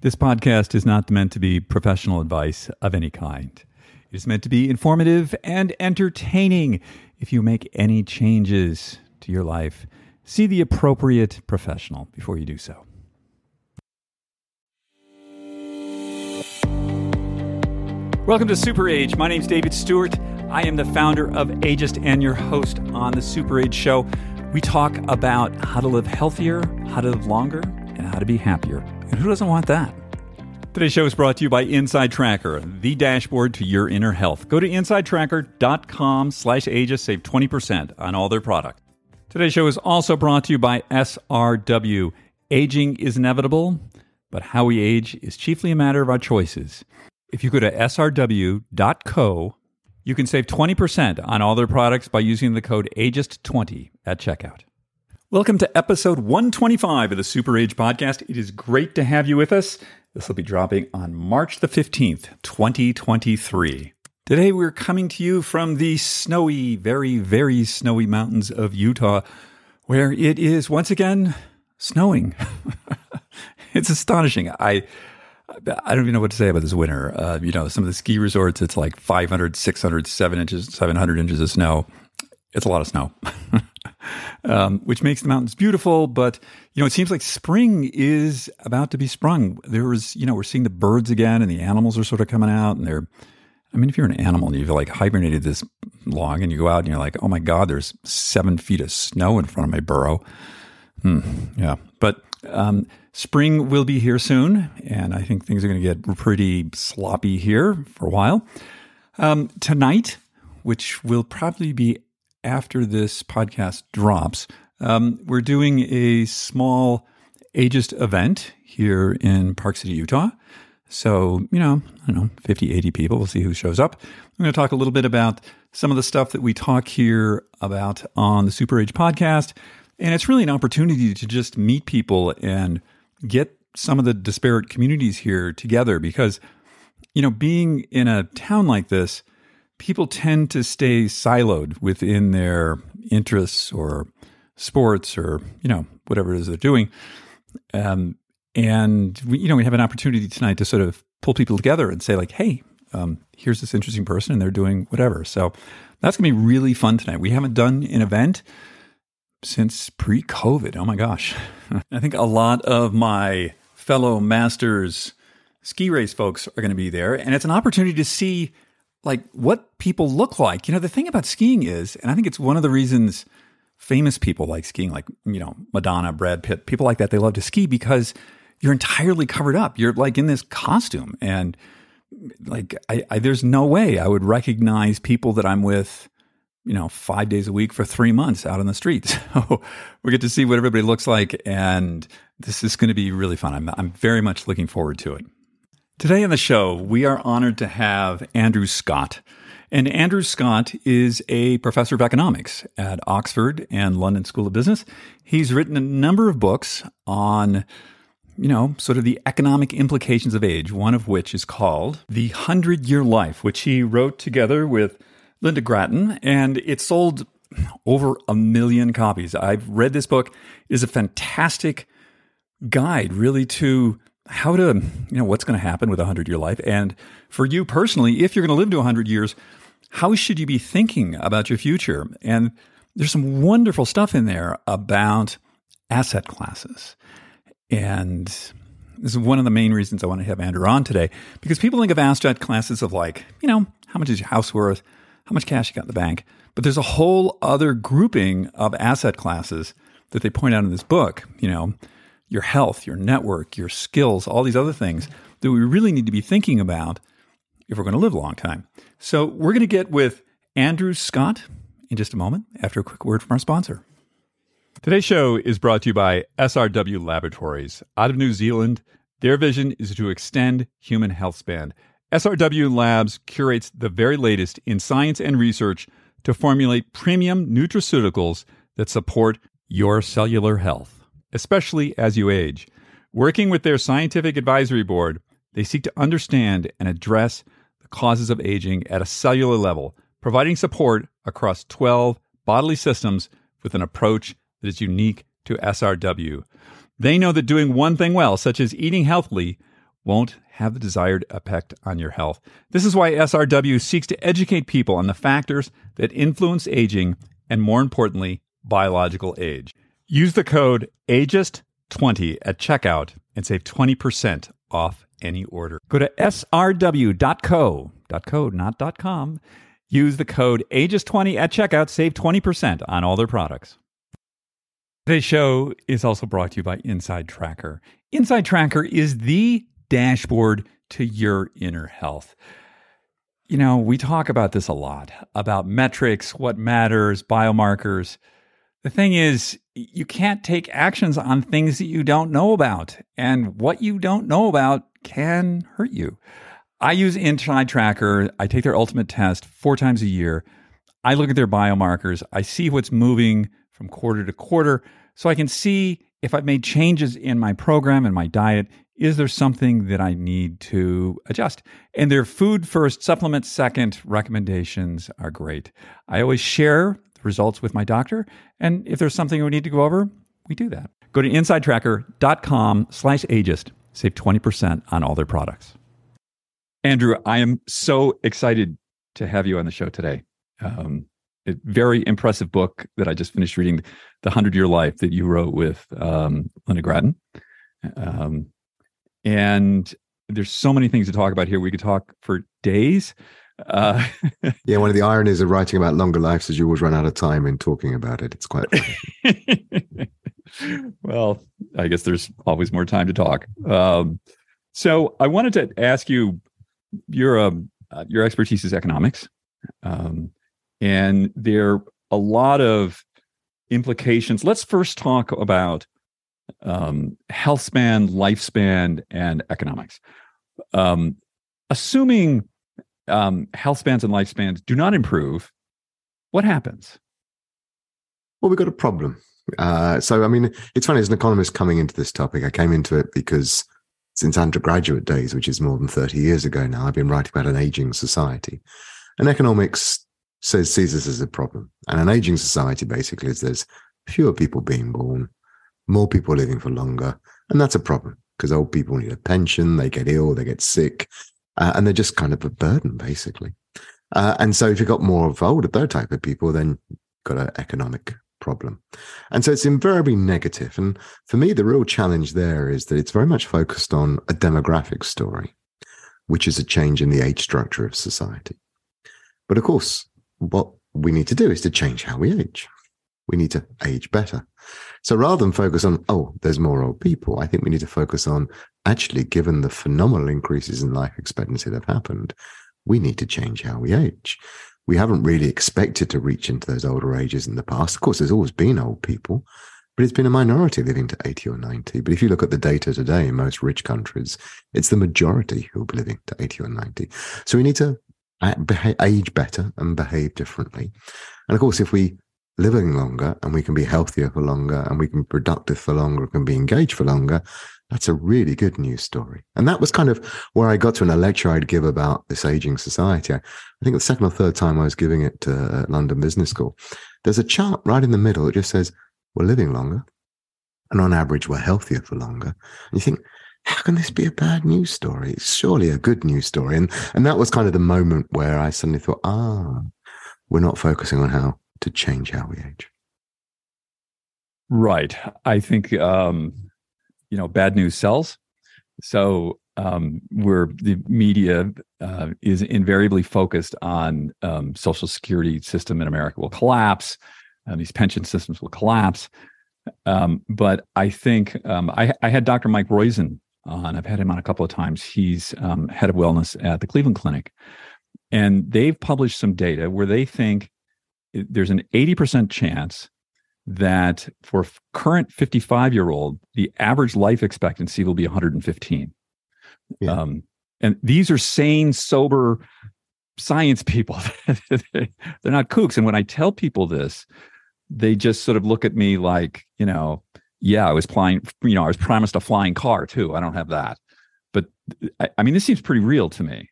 This podcast is not meant to be professional advice of any kind. It is meant to be informative and entertaining. If you make any changes to your life, see the appropriate professional before you do so. Welcome to Super Age. My name is David Stewart. I am the founder of Ageist and your host on the Super Age Show. We talk about how to live healthier, how to live longer, and how to be happier. And who doesn't want that? Today's show is brought to you by Inside Tracker, the dashboard to your inner health. Go to insidetracker.com slash ageist, save 20% on all their products. Today's show is also brought to you by SRW. Aging is inevitable, but how we age is chiefly a matter of our choices. If you go to srw.co, you can save 20% on all their products by using the code AGEIST20 at checkout. Welcome to episode 125 of the Super Age Podcast. It is great to have you with us. This will be dropping on March the 15th, 2023. Today we're coming to you from the snowy, very, very snowy mountains of Utah, where it is once again snowing. it's astonishing. I I don't even know what to say about this winter. Uh, you know, some of the ski resorts, it's like 500, 600, 7 inches, 700 inches of snow. It's a lot of snow. um, which makes the mountains beautiful. But you know, it seems like spring is about to be sprung. There was, you know, we're seeing the birds again, and the animals are sort of coming out, and they're. I mean, if you're an animal and you've like hibernated this long, and you go out and you're like, oh my god, there's seven feet of snow in front of my burrow. Hmm, yeah, but um, spring will be here soon, and I think things are going to get pretty sloppy here for a while. Um, tonight, which will probably be after this podcast drops, um, we're doing a small ageist event here in Park City, Utah. So, you know, I don't know, 50, 80 people. We'll see who shows up. I'm going to talk a little bit about some of the stuff that we talk here about on the Super Age podcast. And it's really an opportunity to just meet people and get some of the disparate communities here together because, you know, being in a town like this, people tend to stay siloed within their interests or sports or you know whatever it is they're doing. Um, and we, you know we have an opportunity tonight to sort of pull people together and say like hey um, here's this interesting person and they're doing whatever. So that's going to be really fun tonight. We haven't done an event since pre-covid. Oh my gosh. I think a lot of my fellow masters ski race folks are going to be there and it's an opportunity to see like what people look like. You know, the thing about skiing is, and I think it's one of the reasons famous people like skiing, like, you know, Madonna, Brad Pitt, people like that, they love to ski because you're entirely covered up. You're like in this costume. And like, I, I there's no way I would recognize people that I'm with, you know, five days a week for three months out on the streets. So we get to see what everybody looks like. And this is going to be really fun. I'm, I'm very much looking forward to it. Today on the show, we are honored to have Andrew Scott. And Andrew Scott is a professor of economics at Oxford and London School of Business. He's written a number of books on, you know, sort of the economic implications of age, one of which is called The Hundred Year Life, which he wrote together with Linda Gratton, and it sold over a million copies. I've read this book. It is a fantastic guide, really, to how to, you know, what's going to happen with a 100 year life. And for you personally, if you're going to live to 100 years, how should you be thinking about your future? And there's some wonderful stuff in there about asset classes. And this is one of the main reasons I want to have Andrew on today, because people think of asset classes of like, you know, how much is your house worth? How much cash you got in the bank? But there's a whole other grouping of asset classes that they point out in this book, you know, your health, your network, your skills, all these other things that we really need to be thinking about if we're going to live a long time. So we're going to get with Andrew Scott in just a moment after a quick word from our sponsor. Today's show is brought to you by SRW Laboratories out of New Zealand. Their vision is to extend human health span. SRW Labs curates the very latest in science and research to formulate premium nutraceuticals that support your cellular health especially as you age. Working with their scientific advisory board, they seek to understand and address the causes of aging at a cellular level, providing support across 12 bodily systems with an approach that is unique to SRW. They know that doing one thing well, such as eating healthily, won't have the desired effect on your health. This is why SRW seeks to educate people on the factors that influence aging and, more importantly, biological age. Use the code AGEIST20 at checkout and save 20% off any order. Go to srw.co, .co, not .com. Use the code AGEIST20 at checkout, save 20% on all their products. Today's show is also brought to you by Inside Tracker. Inside Tracker is the dashboard to your inner health. You know, we talk about this a lot about metrics, what matters, biomarkers. The thing is, you can't take actions on things that you don't know about. And what you don't know about can hurt you. I use Inside Tracker. I take their ultimate test four times a year. I look at their biomarkers. I see what's moving from quarter to quarter so I can see if I've made changes in my program and my diet. Is there something that I need to adjust? And their food first, supplement second recommendations are great. I always share results with my doctor. And if there's something we need to go over, we do that. Go to insidetracker.com slash ageist. Save 20% on all their products. Andrew, I am so excited to have you on the show today. Um, a very impressive book that I just finished reading, The Hundred Year Life, that you wrote with um, Linda Gratton. Um, and there's so many things to talk about here. We could talk for days. Uh, yeah, one of the ironies of writing about longer lives is you always run out of time in talking about it. It's quite. well, I guess there's always more time to talk. Um, so I wanted to ask you, your um, uh, your expertise is economics, um, and there are a lot of implications. Let's first talk about um, health span, lifespan, and economics. Um, assuming um, health spans and lifespans do not improve, what happens? Well, we've got a problem. Uh, so, I mean, it's funny as an economist coming into this topic, I came into it because since undergraduate days, which is more than 30 years ago now, I've been writing about an aging society. And economics says sees this as a problem. And an aging society basically is there's fewer people being born, more people living for longer. And that's a problem because old people need a pension, they get ill, they get sick, uh, and they're just kind of a burden, basically. Uh, and so if you've got more of older, those type of people, then you've got an economic problem. And so it's invariably negative. And for me, the real challenge there is that it's very much focused on a demographic story, which is a change in the age structure of society. But of course, what we need to do is to change how we age. We need to age better. So rather than focus on, oh, there's more old people, I think we need to focus on actually, given the phenomenal increases in life expectancy that have happened, we need to change how we age. We haven't really expected to reach into those older ages in the past. Of course, there's always been old people, but it's been a minority living to 80 or 90. But if you look at the data today in most rich countries, it's the majority who are living to 80 or 90. So we need to age better and behave differently. And of course, if we living longer and we can be healthier for longer and we can be productive for longer, can be engaged for longer, that's a really good news story. And that was kind of where I got to in a lecture I'd give about this aging society. I, think the second or third time I was giving it to London Business School, there's a chart right in the middle that just says, we're living longer. And on average, we're healthier for longer. And you think, how can this be a bad news story? It's surely a good news story. And, and that was kind of the moment where I suddenly thought, ah, we're not focusing on how to change how we age. Right. I think, um, you know, bad news sells. So um, where the media uh, is invariably focused on um, social security system in America will collapse, and these pension systems will collapse. Um, but I think um, I, I, had Dr. Mike Roizen on. I've had him on a couple of times. He's um, head of wellness at the Cleveland Clinic, and they've published some data where they think there's an 80% chance that for current 55 year old, the average life expectancy will be 115. Yeah. Um, and these are sane, sober science people. They're not kooks. And when I tell people this, they just sort of look at me like, you know, yeah, I was flying, you know, I was promised a flying car too. I don't have that. But I, I mean, this seems pretty real to me.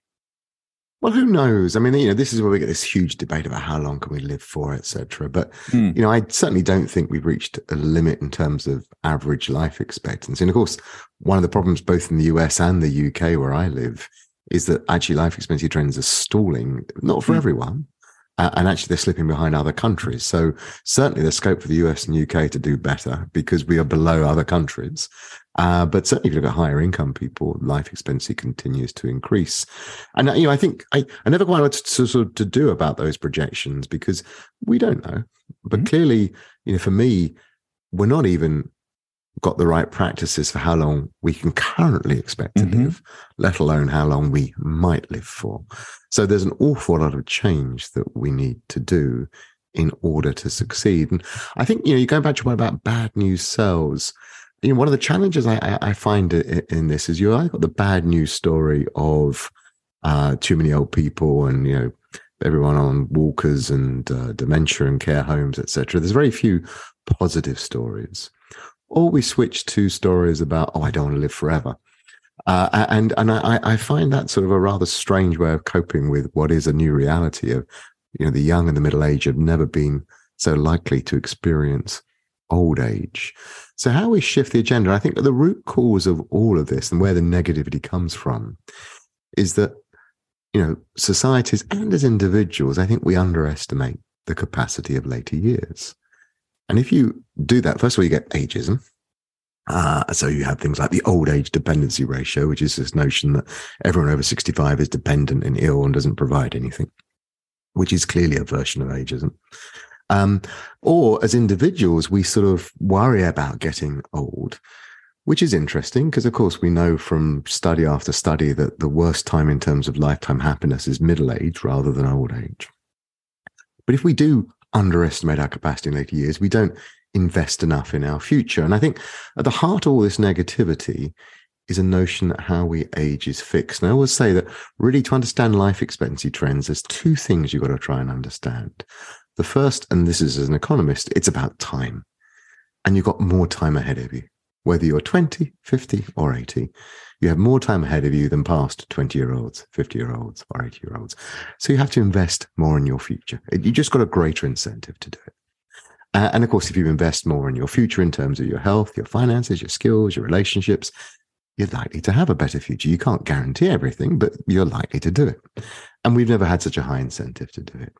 Well, who knows? I mean, you know, this is where we get this huge debate about how long can we live for, etc. But mm. you know, I certainly don't think we've reached a limit in terms of average life expectancy. And of course, one of the problems both in the US and the UK, where I live, is that actually life expectancy trends are stalling, not for mm. everyone, uh, and actually they're slipping behind other countries. So certainly there's scope for the US and UK to do better because we are below other countries. Uh, but certainly if you look at higher income people, life expectancy continues to increase. And, you know, I think I, I never quite know what to, sort to do about those projections because we don't know. But mm-hmm. clearly, you know, for me, we're not even got the right practices for how long we can currently expect to mm-hmm. live, let alone how long we might live for. So there's an awful lot of change that we need to do in order to succeed. And I think, you know, you're going back to what about bad news sells. You know, one of the challenges I, I find in this is you have got the bad news story of uh, too many old people and, you know, everyone on walkers and uh, dementia and care homes, etc. There's very few positive stories. Or we switch to stories about, oh, I don't want to live forever. Uh, and and I, I find that sort of a rather strange way of coping with what is a new reality of, you know, the young and the middle age have never been so likely to experience old age. So how we shift the agenda, I think the root cause of all of this and where the negativity comes from is that, you know, societies and as individuals, I think we underestimate the capacity of later years. And if you do that, first of all, you get ageism, uh, so you have things like the old age dependency ratio, which is this notion that everyone over 65 is dependent and ill and doesn't provide anything, which is clearly a version of ageism. Um, or as individuals, we sort of worry about getting old, which is interesting because, of course, we know from study after study that the worst time in terms of lifetime happiness is middle age rather than old age. But if we do underestimate our capacity in later years, we don't invest enough in our future. And I think at the heart of all this negativity is a notion that how we age is fixed. And I always say that really to understand life expectancy trends, there's two things you've got to try and understand. The first, and this is as an economist, it's about time. And you've got more time ahead of you. Whether you're 20, 50, or 80, you have more time ahead of you than past 20 year olds, 50 year olds, or 80 year olds. So you have to invest more in your future. You just got a greater incentive to do it. Uh, and of course, if you invest more in your future in terms of your health, your finances, your skills, your relationships, you're likely to have a better future. You can't guarantee everything, but you're likely to do it. And we've never had such a high incentive to do it.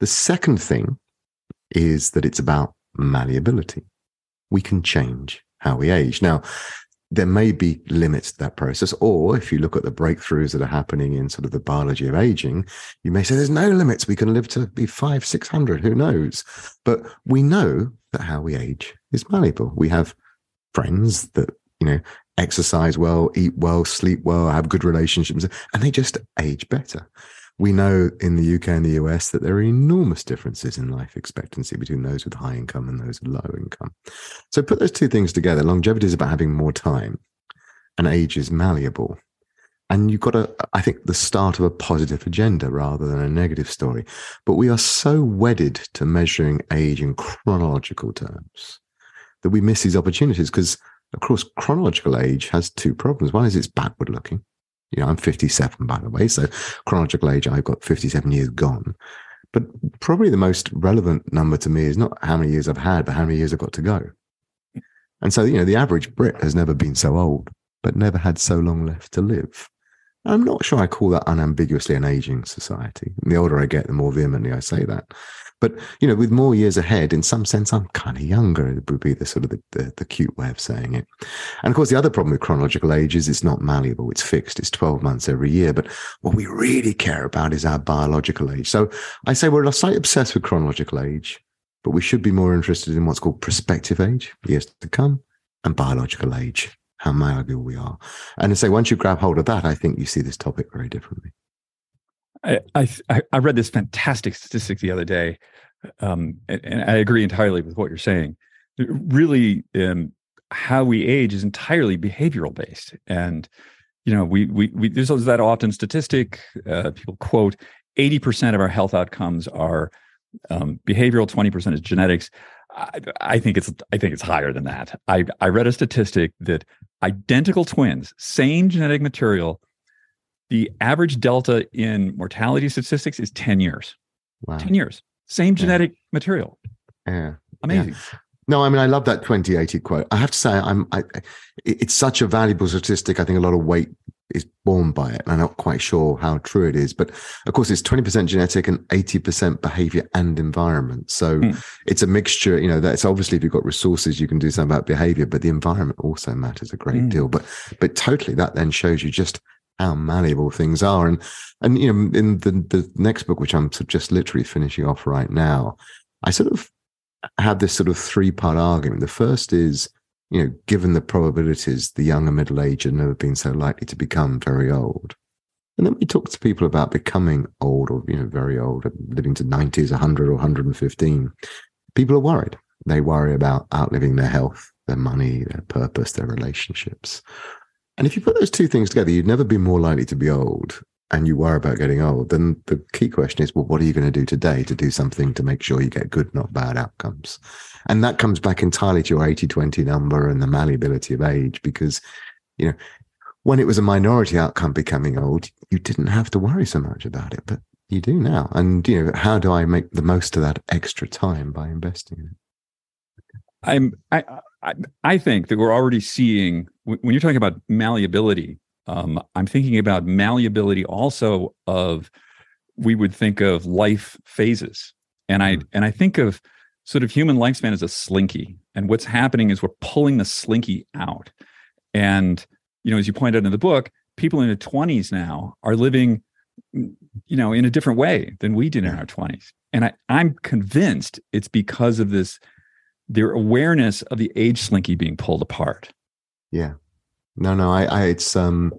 The second thing is that it's about malleability. We can change how we age. Now, there may be limits to that process. Or if you look at the breakthroughs that are happening in sort of the biology of aging, you may say there's no limits. We can live to be five, 600, who knows? But we know that how we age is malleable. We have friends that, you know, exercise well, eat well, sleep well, have good relationships, and they just age better. We know in the UK and the US that there are enormous differences in life expectancy between those with high income and those with low income. So put those two things together. Longevity is about having more time, and age is malleable. And you've got a, I think, the start of a positive agenda rather than a negative story. But we are so wedded to measuring age in chronological terms that we miss these opportunities because, of course, chronological age has two problems. One is it's backward looking you know, I'm 57, by the way. So chronological age, I've got 57 years gone. But probably the most relevant number to me is not how many years I've had, but how many years I've got to go. And so, you know, the average Brit has never been so old, but never had so long left to live. I'm not sure I call that unambiguously an aging society. And the older I get, the more vehemently I say that. But you know, with more years ahead, in some sense, I'm kind of younger. It would be the sort of the, the, the, cute way of saying it. And of course, the other problem with chronological age is it's not malleable. It's fixed. It's 12 months every year. But what we really care about is our biological age. So I say we're slightly obsessed with chronological age, but we should be more interested in what's called prospective age, years to come, and biological age, how malleable we are. And I say once you grab hold of that, I think you see this topic very differently. I, I, I read this fantastic statistic the other day, um, and, and, I agree entirely with what you're saying. Really, um, how we age is entirely behavioral based, and you know, we we, we there's that often statistic uh, people quote: eighty percent of our health outcomes are um, behavioral, twenty percent is genetics. I, I think it's I think it's higher than that. I I read a statistic that identical twins, same genetic material, the average delta in mortality statistics is 10 years. Wow. 10 years. Same genetic yeah. material. Yeah. Amazing. Yeah. No, I mean, I love that 2080 quote. I have to say, I'm, I, it's such a valuable statistic. I think a lot of weight is borne by it. And I'm not quite sure how true it is, but of course it's 20% genetic and 80% behavior and environment. So mm. it's a mixture, you know, that's obviously if you've got resources, you can do something about behavior, but the environment also matters a great mm. deal. But, but totally that then shows you just how malleable things are. And, and, you know, in the, the next book, which I'm just literally finishing off right now, I sort of have this sort of three part argument. The first is, you know, given the probabilities, the young and middle aged have never been so likely to become very old. And then we talk to people about becoming old or, you know, very old, living to 90s, 100 or 115. People are worried. They worry about outliving their health, their money, their purpose, their relationships. And if you put those two things together, you'd never be more likely to be old and you worry about getting old, then the key question is, well, what are you going to do today to do something to make sure you get good, not bad outcomes? And that comes back entirely to your 80 20 number and the malleability of age, because, you know, when it was a minority outcome becoming old, you didn't have to worry so much about it, but you do now. And, you know, how do I make the most of that extra time by investing in it? I'm, I, I, I think that we're already seeing when you're talking about malleability, um, I'm thinking about malleability also of we would think of life phases, and I mm. and I think of sort of human lifespan as a slinky, and what's happening is we're pulling the slinky out, and you know as you point out in the book, people in their 20s now are living you know in a different way than we did in our 20s and I, i'm convinced it's because of this their awareness of the age slinky being pulled apart yeah no, no, I, I it's um,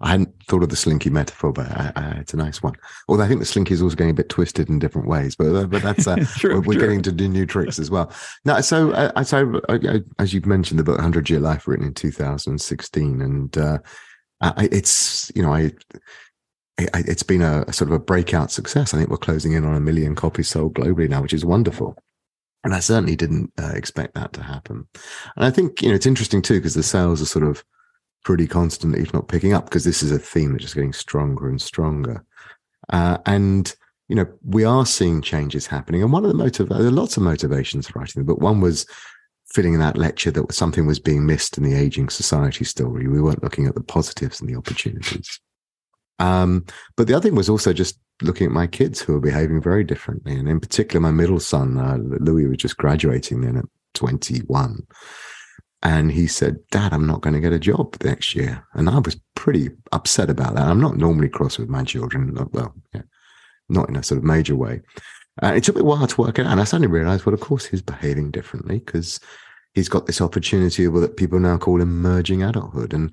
I hadn't thought of the slinky metaphor, but I, I, it's a nice one. Although I think the slinky is also getting a bit twisted in different ways, but uh, but that's uh, true, we're, getting to do new tricks as well. Now, so uh, so uh, as you've mentioned, the book Hundred Year Life, written in 2016, and uh, I, it's you know I. It's been a, a sort of a breakout success. I think we're closing in on a million copies sold globally now, which is wonderful. And I certainly didn't uh, expect that to happen. And I think, you know, it's interesting too, because the sales are sort of pretty constant, if not picking up, because this is a theme that's just getting stronger and stronger. Uh, and you know, we are seeing changes happening. And one of the motiv there are lots of motivations for writing book. One was feeling in that lecture that something was being missed in the aging society story. We weren't looking at the positives and the opportunities. Um, but the other thing was also just looking at my kids who are behaving very differently. And in particular, my middle son, uh, Louis, was just graduating then at 21. And he said, Dad, I'm not going to get a job next year. And I was pretty upset about that. I'm not normally cross with my children. Well, yeah, not in a sort of major way. Uh, it took me a while to work it out. And I suddenly realized, well, of course, he's behaving differently because he's got this opportunity that people now call emerging adulthood. And,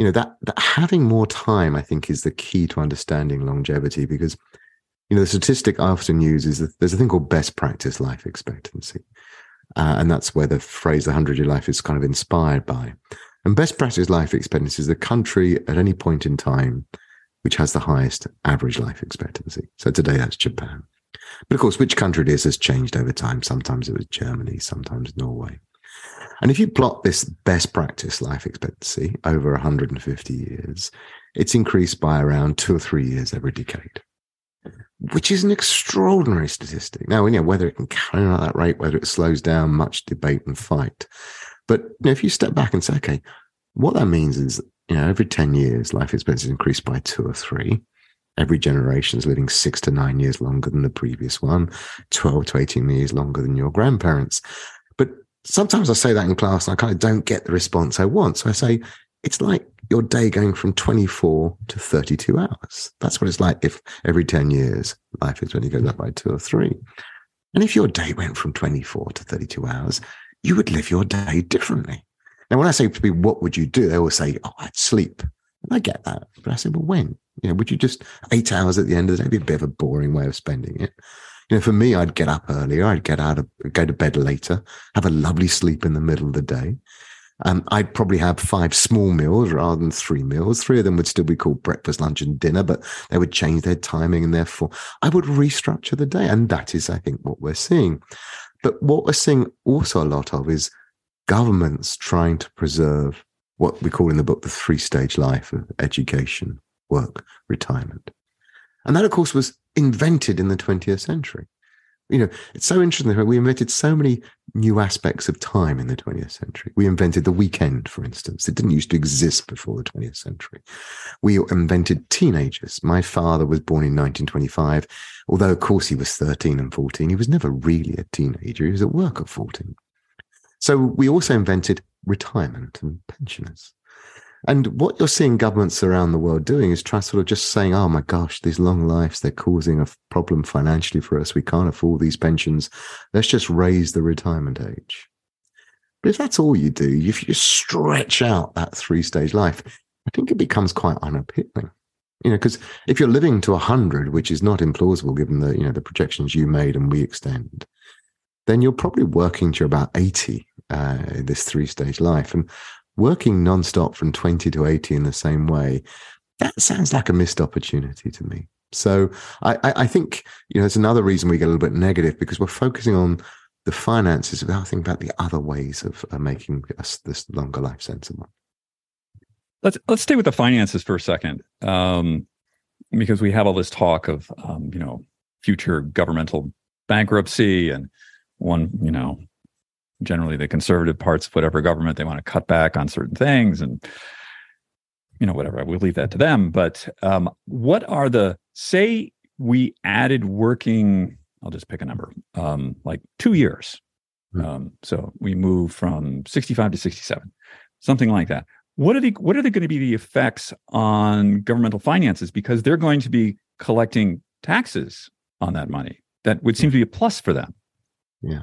you know, that, that having more time, I think, is the key to understanding longevity because, you know, the statistic I often use is that there's a thing called best practice life expectancy. Uh, and that's where the phrase the 100 year life is kind of inspired by. And best practice life expectancy is the country at any point in time which has the highest average life expectancy. So today that's Japan. But of course, which country it is has changed over time. Sometimes it was Germany, sometimes Norway. And if you plot this best practice life expectancy over 150 years, it's increased by around two or three years every decade which is an extraordinary statistic. Now, you know, whether it can carry on at that rate, whether it slows down, much debate and fight. But you know, if you step back and say, okay, what that means is, you know, every 10 years, life expectancy increased by two or three. Every generation is living six to nine years longer than the previous one, 12 to 18 years longer than your grandparents. Sometimes I say that in class and I kind of don't get the response I want. So I say, it's like your day going from 24 to 32 hours. That's what it's like if every 10 years life is when you goes up by two or three. And if your day went from 24 to 32 hours, you would live your day differently. Now, when I say to people, what would you do? They will say, oh, I'd sleep. And I get that. But I say, well, when? You know, would you just eight hours at the end of the day? be a bit of a boring way of spending it. You know, for me, I'd get up earlier. I'd get out of, go to bed later, have a lovely sleep in the middle of the day. Um, I'd probably have five small meals rather than three meals. Three of them would still be called breakfast, lunch, and dinner, but they would change their timing and therefore I would restructure the day. And that is, I think, what we're seeing. But what we're seeing also a lot of is governments trying to preserve what we call in the book the three stage life of education, work retirement. And that, of course, was invented in the 20th century. You know, it's so interesting that we invented so many new aspects of time in the 20th century. We invented the weekend, for instance. It didn't used to exist before the 20th century. We invented teenagers. My father was born in 1925. Although, of course, he was 13 and 14, he was never really a teenager. He was at work at 14. So we also invented retirement and pensioners. And what you're seeing governments around the world doing is try sort of just saying, oh my gosh, these long lives, they're causing a problem financially for us. We can't afford these pensions. Let's just raise the retirement age. But if that's all you do, if you stretch out that three stage life, I think it becomes quite unappealing. You know, because if you're living to 100, which is not implausible given the, you know, the projections you made and we extend, then you're probably working to about 80 uh, this three stage life. And working nonstop from 20 to 80 in the same way, that sounds like a missed opportunity to me. So I, I think, you know, it's another reason we get a little bit negative because we're focusing on the finances without thinking about the other ways of uh, making us this longer life sensible. Let's let's stay with the finances for a second, um, because we have all this talk of um, you know future governmental bankruptcy and one you know generally the conservative parts of whatever government they want to cut back on certain things and you know whatever we'll leave that to them. But um, what are the say we added working i'll just pick a number um, like two years. Hmm. um, so we move from 65 to 67 something like that. What are the what are they going to be the effects on governmental finances? Because they're going to be collecting taxes on that money. That would seem to be a plus for them. Yeah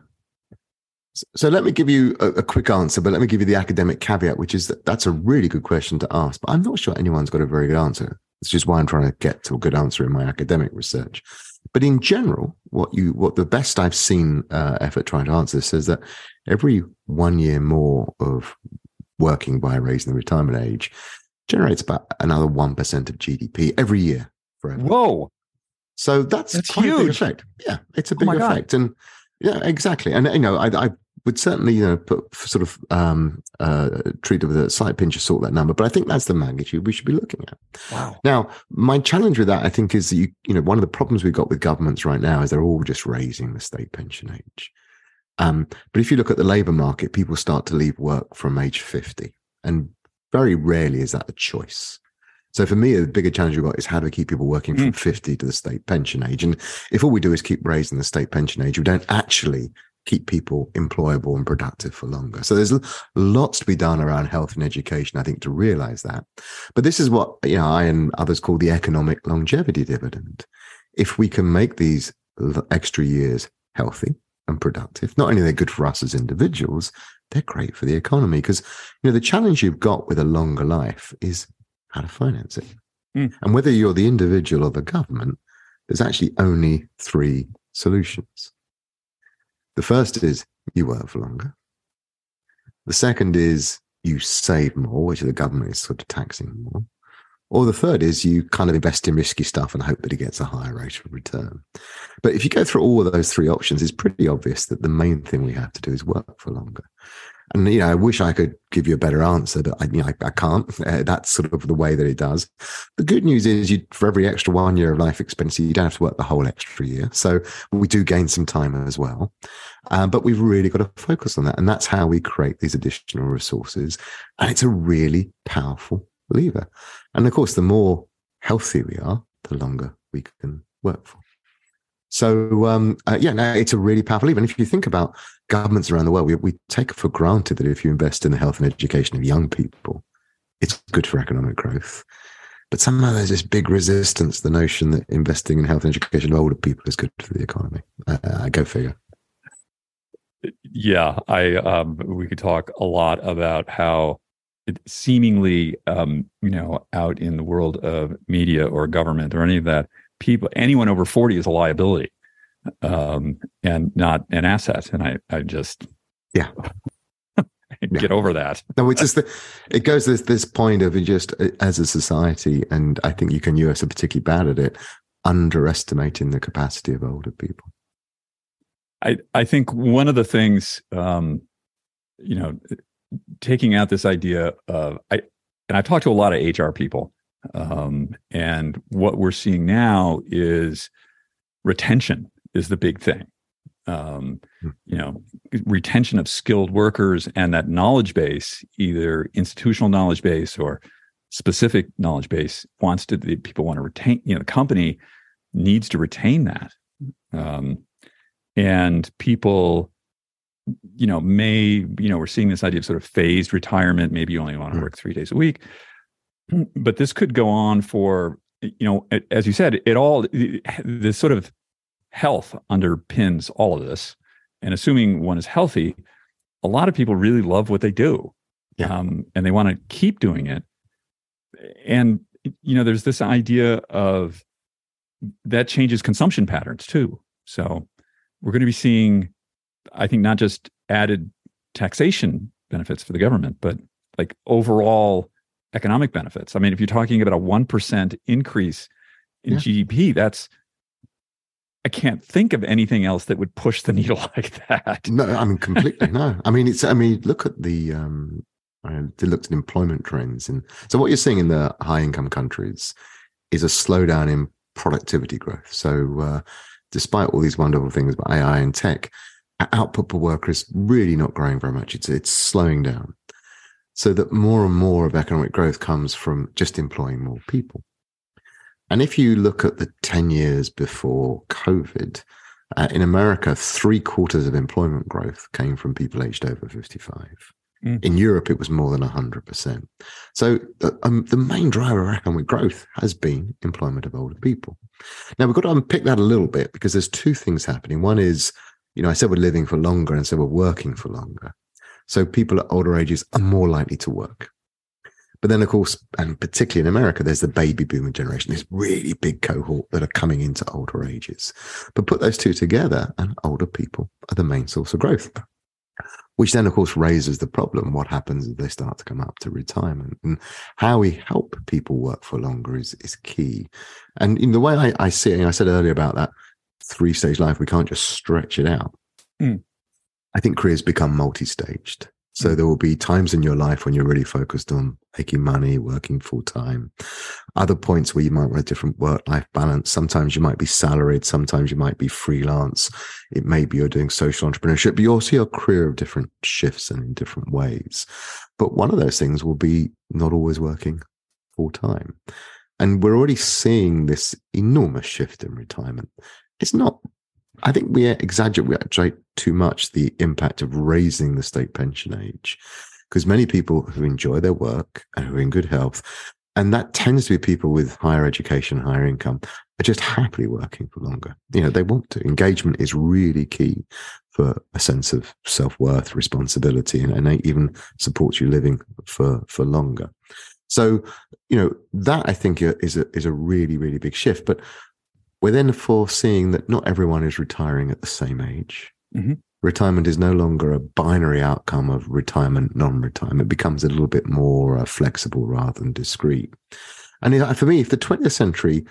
so let me give you a, a, quick answer, but let me give you the academic caveat, which is that that's a really good question to ask, but I'm not sure anyone's got a very good answer. It's just why I'm trying to get to a good answer in my academic research. But in general, what you what the best I've seen uh, effort trying to answer this says that every one year more of working by raising the retirement age generates about another one percent of GDP every year forever. Whoa! So that's, that's huge. a big effect. Yeah, it's a oh big oh effect, God. and yeah, exactly. And you know, I, I would certainly you know put sort of um, uh, treat it with a slight pinch of salt that number, but I think that's the magnitude we should be looking at. Wow. Now, my challenge with that, I think, is that you you know one of the problems we've got with governments right now is they're all just raising the state pension age. Um, but if you look at the labour market, people start to leave work from age fifty, and very rarely is that a choice. So for me, the bigger challenge we've got is how do we keep people working from mm. 50 to the state pension age? And if all we do is keep raising the state pension age, we don't actually keep people employable and productive for longer. So there's lots to be done around health and education, I think, to realize that. But this is what you know, I and others call the economic longevity dividend. If we can make these extra years healthy and productive, not only are they good for us as individuals, they're great for the economy. Because you know, the challenge you've got with a longer life is how to finance it. Mm. And whether you're the individual or the government, there's actually only three solutions. The first is you work for longer. The second is you save more, which the government is sort of taxing more. Or the third is you kind of invest in risky stuff and hope that it gets a higher rate of return. But if you go through all of those three options, it's pretty obvious that the main thing we have to do is work for longer. And you know, I wish I could give you a better answer, but I, you know, I, I can't. Uh, that's sort of the way that it does. The good news is, you for every extra one year of life expectancy, you don't have to work the whole extra year. So we do gain some time as well. Um, but we've really got to focus on that, and that's how we create these additional resources. And it's a really powerful lever. And of course, the more healthy we are, the longer we can work for. So um, uh, yeah, no, it's a really powerful lever. And if you think about governments around the world, we, we take for granted that if you invest in the health and education of young people, it's good for economic growth. But somehow there's this big resistance, the notion that investing in health and education of older people is good for the economy. Uh, uh go figure. Yeah, I um, we could talk a lot about how seemingly, um, you know, out in the world of media or government or any of that, people, anyone over 40 is a liability um, and not an asset. And I, I just, yeah. get yeah. over that. no, it's just the, it goes this this point of just uh, as a society, and I think you can US are particularly bad at it, underestimating the capacity of older people. I I think one of the things, um, you know, taking out this idea of I, and I've talked to a lot of HR people, Um, and what we're seeing now is retention is the big thing. Um, hmm. you know, retention of skilled workers and that knowledge base, either institutional knowledge base or specific knowledge base, wants to the people want to retain. You know, the company needs to retain that, um, and people you know may you know we're seeing this idea of sort of phased retirement maybe you only want to hmm. work three days a week but this could go on for you know as you said it all this sort of health underpins all of this and assuming one is healthy a lot of people really love what they do yeah. um, and they want to keep doing it and you know there's this idea of that changes consumption patterns too so we're going to be seeing i think not just added taxation benefits for the government but like overall economic benefits. I mean, if you're talking about a 1% increase in yeah. GDP, that's, I can't think of anything else that would push the needle like that. No, I mean, completely. no, I mean, it's, I mean, look at the, um, I looked at employment trends. And so what you're seeing in the high income countries is a slowdown in productivity growth. So, uh, despite all these wonderful things about AI and tech, output per worker is really not growing very much. It's, it's slowing down so that more and more of economic growth comes from just employing more people. And if you look at the 10 years before COVID, uh, in America, three quarters of employment growth came from people aged over 55. Mm. In Europe, it was more than 100%. So uh, um, the main driver of economic growth has been employment of older people. Now, we've got to unpick that a little bit because there's two things happening. One is, you know, I said we're living for longer and so we're working for longer. So people at older ages are more likely to work. But then, of course, and particularly in America, there's the baby boomer generation, this really big cohort that are coming into older ages. But put those two together, and older people are the main source of growth, which then, of course, raises the problem what happens if they start to come up to retirement? And how we help people work for longer is, is key. And in the way I, I see it, I said earlier about that three stage life, we can't just stretch it out. Mm. I think careers become multi staged. So there will be times in your life when you're really focused on making money, working full time. Other points where you might want a different work life balance. Sometimes you might be salaried. Sometimes you might be freelance. It may be you're doing social entrepreneurship, but you'll see a career of different shifts and in different ways. But one of those things will be not always working full time. And we're already seeing this enormous shift in retirement. It's not I think we exaggerate too much the impact of raising the state pension age because many people who enjoy their work and who are in good health, and that tends to be people with higher education, higher income, are just happily working for longer. You know, they want to. Engagement is really key for a sense of self worth, responsibility, and, and even supports you living for for longer. So, you know, that I think is a is a really really big shift. But we're then foreseeing that not everyone is retiring at the same age. Mm-hmm. Retirement is no longer a binary outcome of retirement, non retirement. It becomes a little bit more uh, flexible rather than discrete. And for me, if the 20th century, you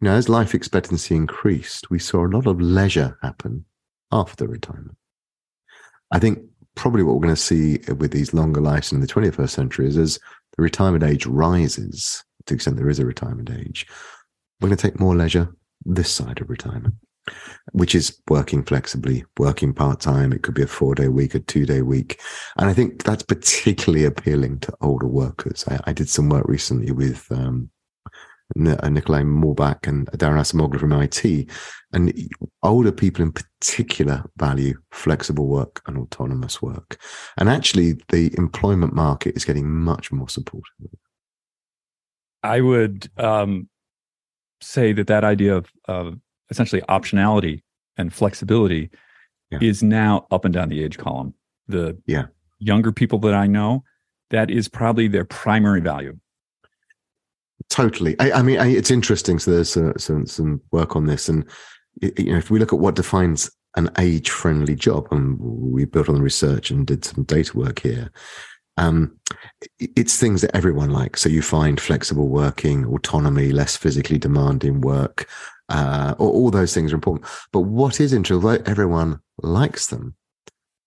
know, as life expectancy increased, we saw a lot of leisure happen after retirement. I think probably what we're going to see with these longer lives in the 21st century is as the retirement age rises, to the extent there is a retirement age, we're going to take more leisure, this side of retirement, which is working flexibly, working part time. It could be a four day week, a two day week. And I think that's particularly appealing to older workers. I, I did some work recently with, um, uh, Nicolaj Mühlbach and Daron Acemoglu from MIT. And older people in particular value flexible work and autonomous work. And actually, the employment market is getting much more supportive. I would um, say that that idea of, of essentially optionality and flexibility yeah. is now up and down the age column. The yeah. younger people that I know, that is probably their primary value. Totally. I, I mean, I, it's interesting. So there's uh, some some work on this, and you know, if we look at what defines an age-friendly job, and we built on the research and did some data work here, um, it's things that everyone likes. So you find flexible working, autonomy, less physically demanding work, uh, all, all those things are important. But what is interesting, although everyone likes them,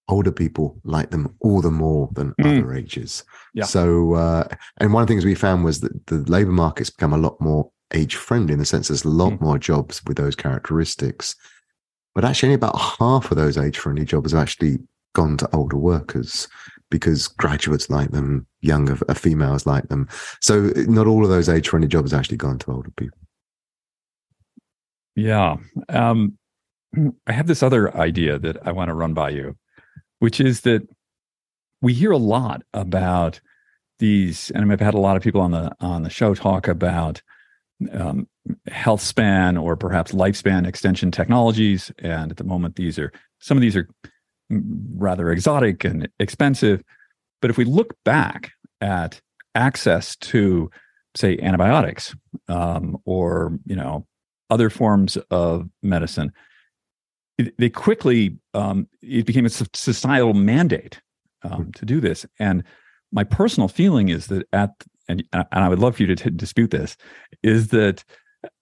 older people like them all the more than Mm. other ages. Yeah. So, uh, and one of the things we found was that the labor market's become a lot more age friendly in the sense there's a lot Mm. more jobs with those characteristics. But actually, only about half of those age friendly jobs have actually gone to older workers because graduates like them, younger uh, females like them. So, not all of those age friendly jobs actually gone to older people. Yeah. Um, I have this other idea that I want to run by you, which is that we hear a lot about these, and I've had a lot of people on the on the show talk about um, health span or perhaps lifespan extension technologies. And at the moment, these are some of these are rather exotic and expensive. But if we look back at access to, say, antibiotics um, or you know other forms of medicine, it, they quickly um, it became a societal mandate um, to do this. And my personal feeling is that at and and I would love for you to t- dispute this is that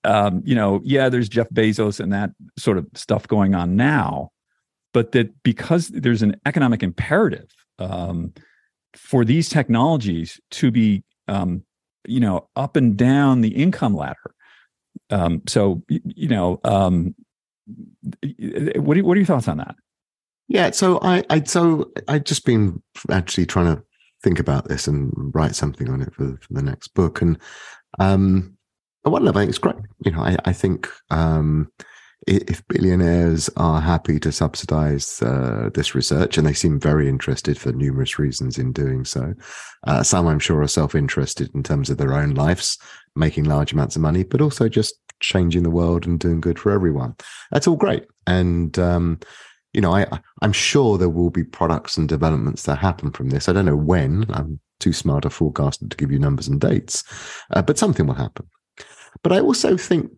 um, you know yeah there's Jeff Bezos and that sort of stuff going on now, but that because there's an economic imperative um, for these technologies to be um, you know up and down the income ladder. Um, so you know, um, what are, what are your thoughts on that? Yeah, so I, I so I've just been actually trying to think about this and write something on it for, for the next book. And um, at one level, I think it's great. You know, I, I think um, if billionaires are happy to subsidize uh, this research, and they seem very interested for numerous reasons in doing so, uh, some I'm sure are self-interested in terms of their own lives, making large amounts of money, but also just changing the world and doing good for everyone. That's all great. And um, you know, I I'm sure there will be products and developments that happen from this. I don't know when. I'm too smart a forecaster to give you numbers and dates, uh, but something will happen. But I also think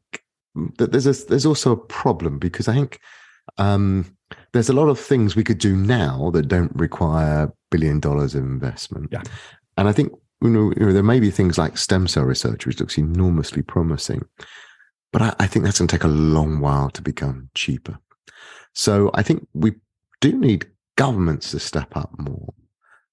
that there's a there's also a problem because I think um, there's a lot of things we could do now that don't require billion dollars of investment. Yeah. and I think you know, you know there may be things like stem cell research, which looks enormously promising, but I, I think that's going to take a long while to become cheaper. So I think we do need governments to step up more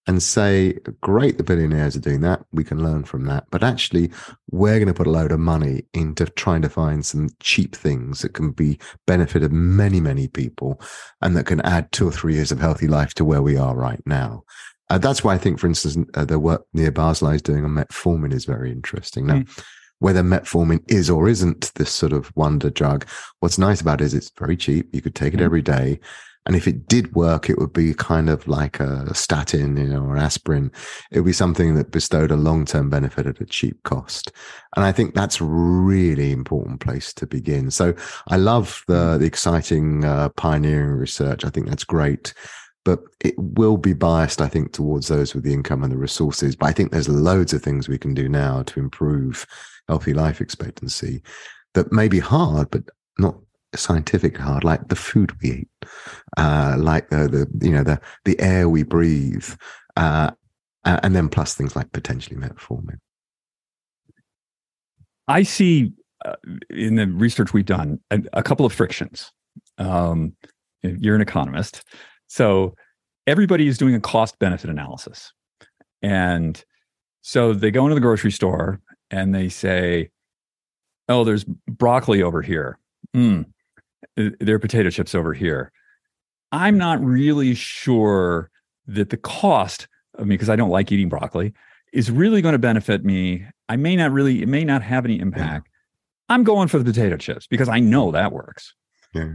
and say, great, the billionaires are doing that. We can learn from that. But actually, we're going to put a load of money into trying to find some cheap things that can be benefit of many, many people and that can add two or three years of healthy life to where we are right now. Uh, that's why I think, for instance, uh, the work Nir Barzilai is doing on metformin is very interesting. Now, whether metformin is or isn't this sort of wonder drug, what's nice about it is it's very cheap. You could take it Mm. every day. And if it did work, it would be kind of like a statin, you know, or aspirin. It would be something that bestowed a long-term benefit at a cheap cost. And I think that's a really important place to begin. So I love the, the exciting, uh, pioneering research. I think that's great. But it will be biased, I think, towards those with the income and the resources. But I think there's loads of things we can do now to improve healthy life expectancy that may be hard, but not scientific hard, like the food we eat, uh, like the, the you know the the air we breathe, uh, and then plus things like potentially metformin. I see uh, in the research we've done a, a couple of frictions. Um, you're an economist, so everybody is doing a cost benefit analysis, and so they go into the grocery store and they say, "Oh, there's broccoli over here. Mm, there are potato chips over here." I'm not really sure that the cost of me because I don't like eating broccoli is really going to benefit me. I may not really, it may not have any impact. I'm going for the potato chips because I know that works. Yeah.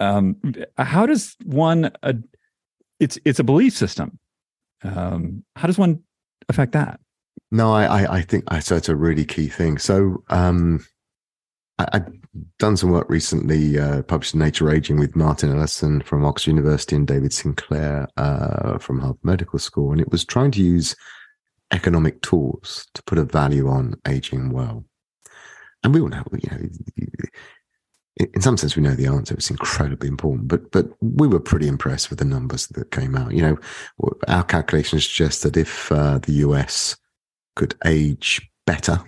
Um, how does one? Uh, it's it's a belief system. Um, how does one affect that? No, I I, I think I, so. It's a really key thing. So um, I, I've done some work recently, uh, published in Nature Aging with Martin Ellison from Oxford University and David Sinclair uh, from Harvard Medical School, and it was trying to use economic tools to put a value on aging well. And we all know, you know, in some sense, we know the answer. It's incredibly important, but but we were pretty impressed with the numbers that came out. You know, our calculations suggest that if uh, the US could age better,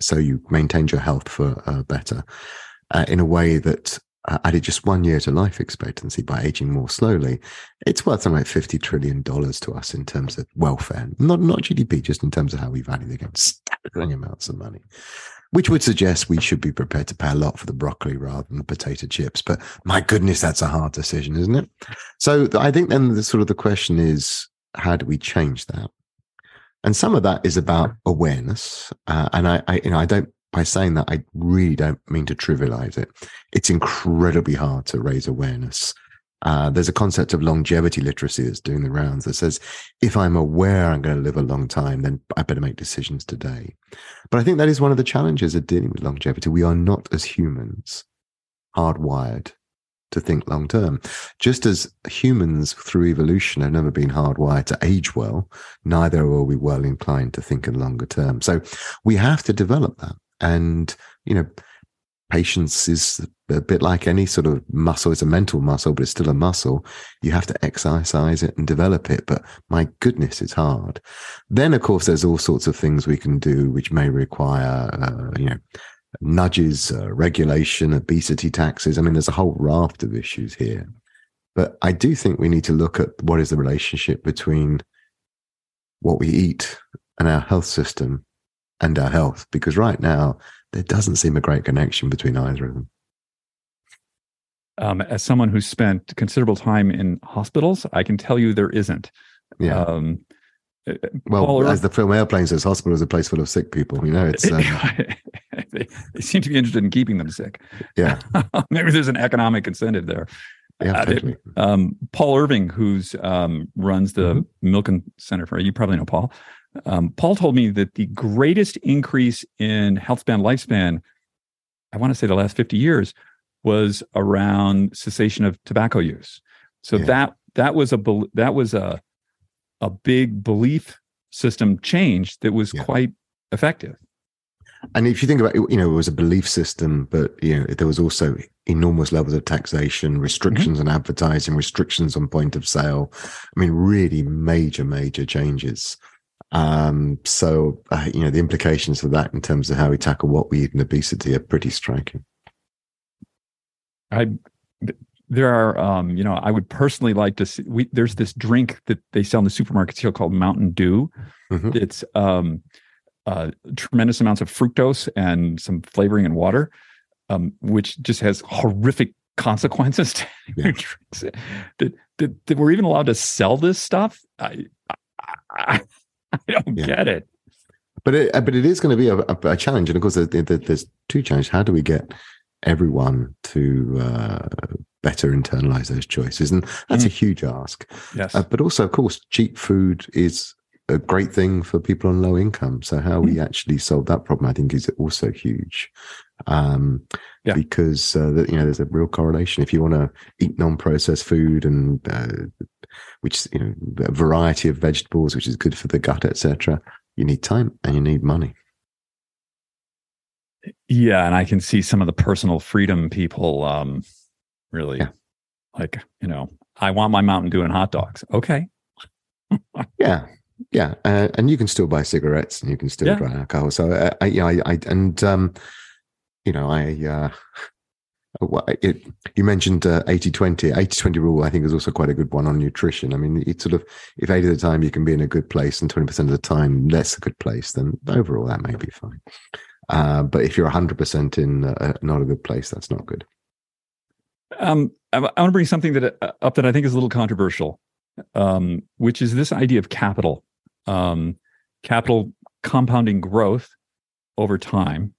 so you maintained your health for uh, better, uh, in a way that uh, added just one year to life expectancy by aging more slowly, it's worth something like fifty trillion dollars to us in terms of welfare, not not GDP, just in terms of how we value the game, staggering amounts of money. Which would suggest we should be prepared to pay a lot for the broccoli rather than the potato chips. But my goodness, that's a hard decision, isn't it? So I think then the sort of the question is, how do we change that? And some of that is about awareness. Uh, and I, I, you know, I don't by saying that, I really don't mean to trivialize it. It's incredibly hard to raise awareness. Uh, there's a concept of longevity literacy that's doing the rounds that says, if I'm aware I'm going to live a long time, then I better make decisions today. But I think that is one of the challenges of dealing with longevity. We are not as humans hardwired to think long term. Just as humans through evolution have never been hardwired to age well, neither are we well inclined to think in longer term. So we have to develop that. And, you know, patience is a bit like any sort of muscle. It's a mental muscle, but it's still a muscle. You have to exercise it and develop it. But my goodness, it's hard. Then, of course, there's all sorts of things we can do which may require, uh, you know, nudges, uh, regulation, obesity taxes. I mean, there's a whole raft of issues here. But I do think we need to look at what is the relationship between what we eat and our health system and our health, because right now there doesn't seem a great connection between either of them. Um, as someone who's spent considerable time in hospitals, I can tell you there isn't. Yeah. Um, uh, well, Paul as the film Airplane says, hospital is a place full of sick people. You know, it's um, they, they, seem to be interested in keeping them sick. Yeah, maybe there's an economic incentive there. Yeah, uh, totally. um, Paul Irving, who's um, runs the mm-hmm. Milken Center for you probably know Paul. Um, Paul told me that the greatest increase in health span lifespan, I want to say the last 50 years, was around cessation of tobacco use. So yeah. that that was a that was a a big belief system change that was yeah. quite effective. And if you think about it, you know, it was a belief system, but you know, there was also enormous levels of taxation, restrictions mm-hmm. on advertising, restrictions on point of sale. I mean, really major, major changes. Um, so, uh, you know, the implications of that in terms of how we tackle what we eat and obesity are pretty striking. I, there are, um, you know, I would personally like to see. We, there's this drink that they sell in the supermarkets here called Mountain Dew. Mm-hmm. It's um, uh, tremendous amounts of fructose and some flavoring and water, um, which just has horrific consequences to yeah. that, that, that we're even allowed to sell this stuff. I, I, I don't yeah. get it. But it, but it is going to be a, a, a challenge, and of course, there's, there's, two challenges. How do we get everyone to uh, better internalize those choices? And that's mm. a huge ask. Yes. Uh, but also, of course, cheap food is a great thing for people on low income. So how mm. we actually solve that problem, I think, is also huge. Um, yeah. Because uh, the, you know, there's a real correlation. If you want to eat non-processed food and uh, which you know a variety of vegetables, which is good for the gut, etc. You need time and you need money. Yeah, and I can see some of the personal freedom people um, really yeah. like. You know, I want my Mountain Dew and hot dogs. Okay. yeah, yeah, uh, and you can still buy cigarettes and you can still yeah. drink alcohol. So, uh, I, yeah, I, I, and um, you know, I uh, it, you mentioned uh, 80 20. 80 20 rule, I think, is also quite a good one on nutrition. I mean, it's sort of if 80 of the time you can be in a good place and 20% of the time less a good place, then overall that may be fine. Uh, but if you're 100% in uh, not a good place, that's not good. Um, I, I want to bring something that uh, up that I think is a little controversial, um, which is this idea of capital, um, capital compounding growth over time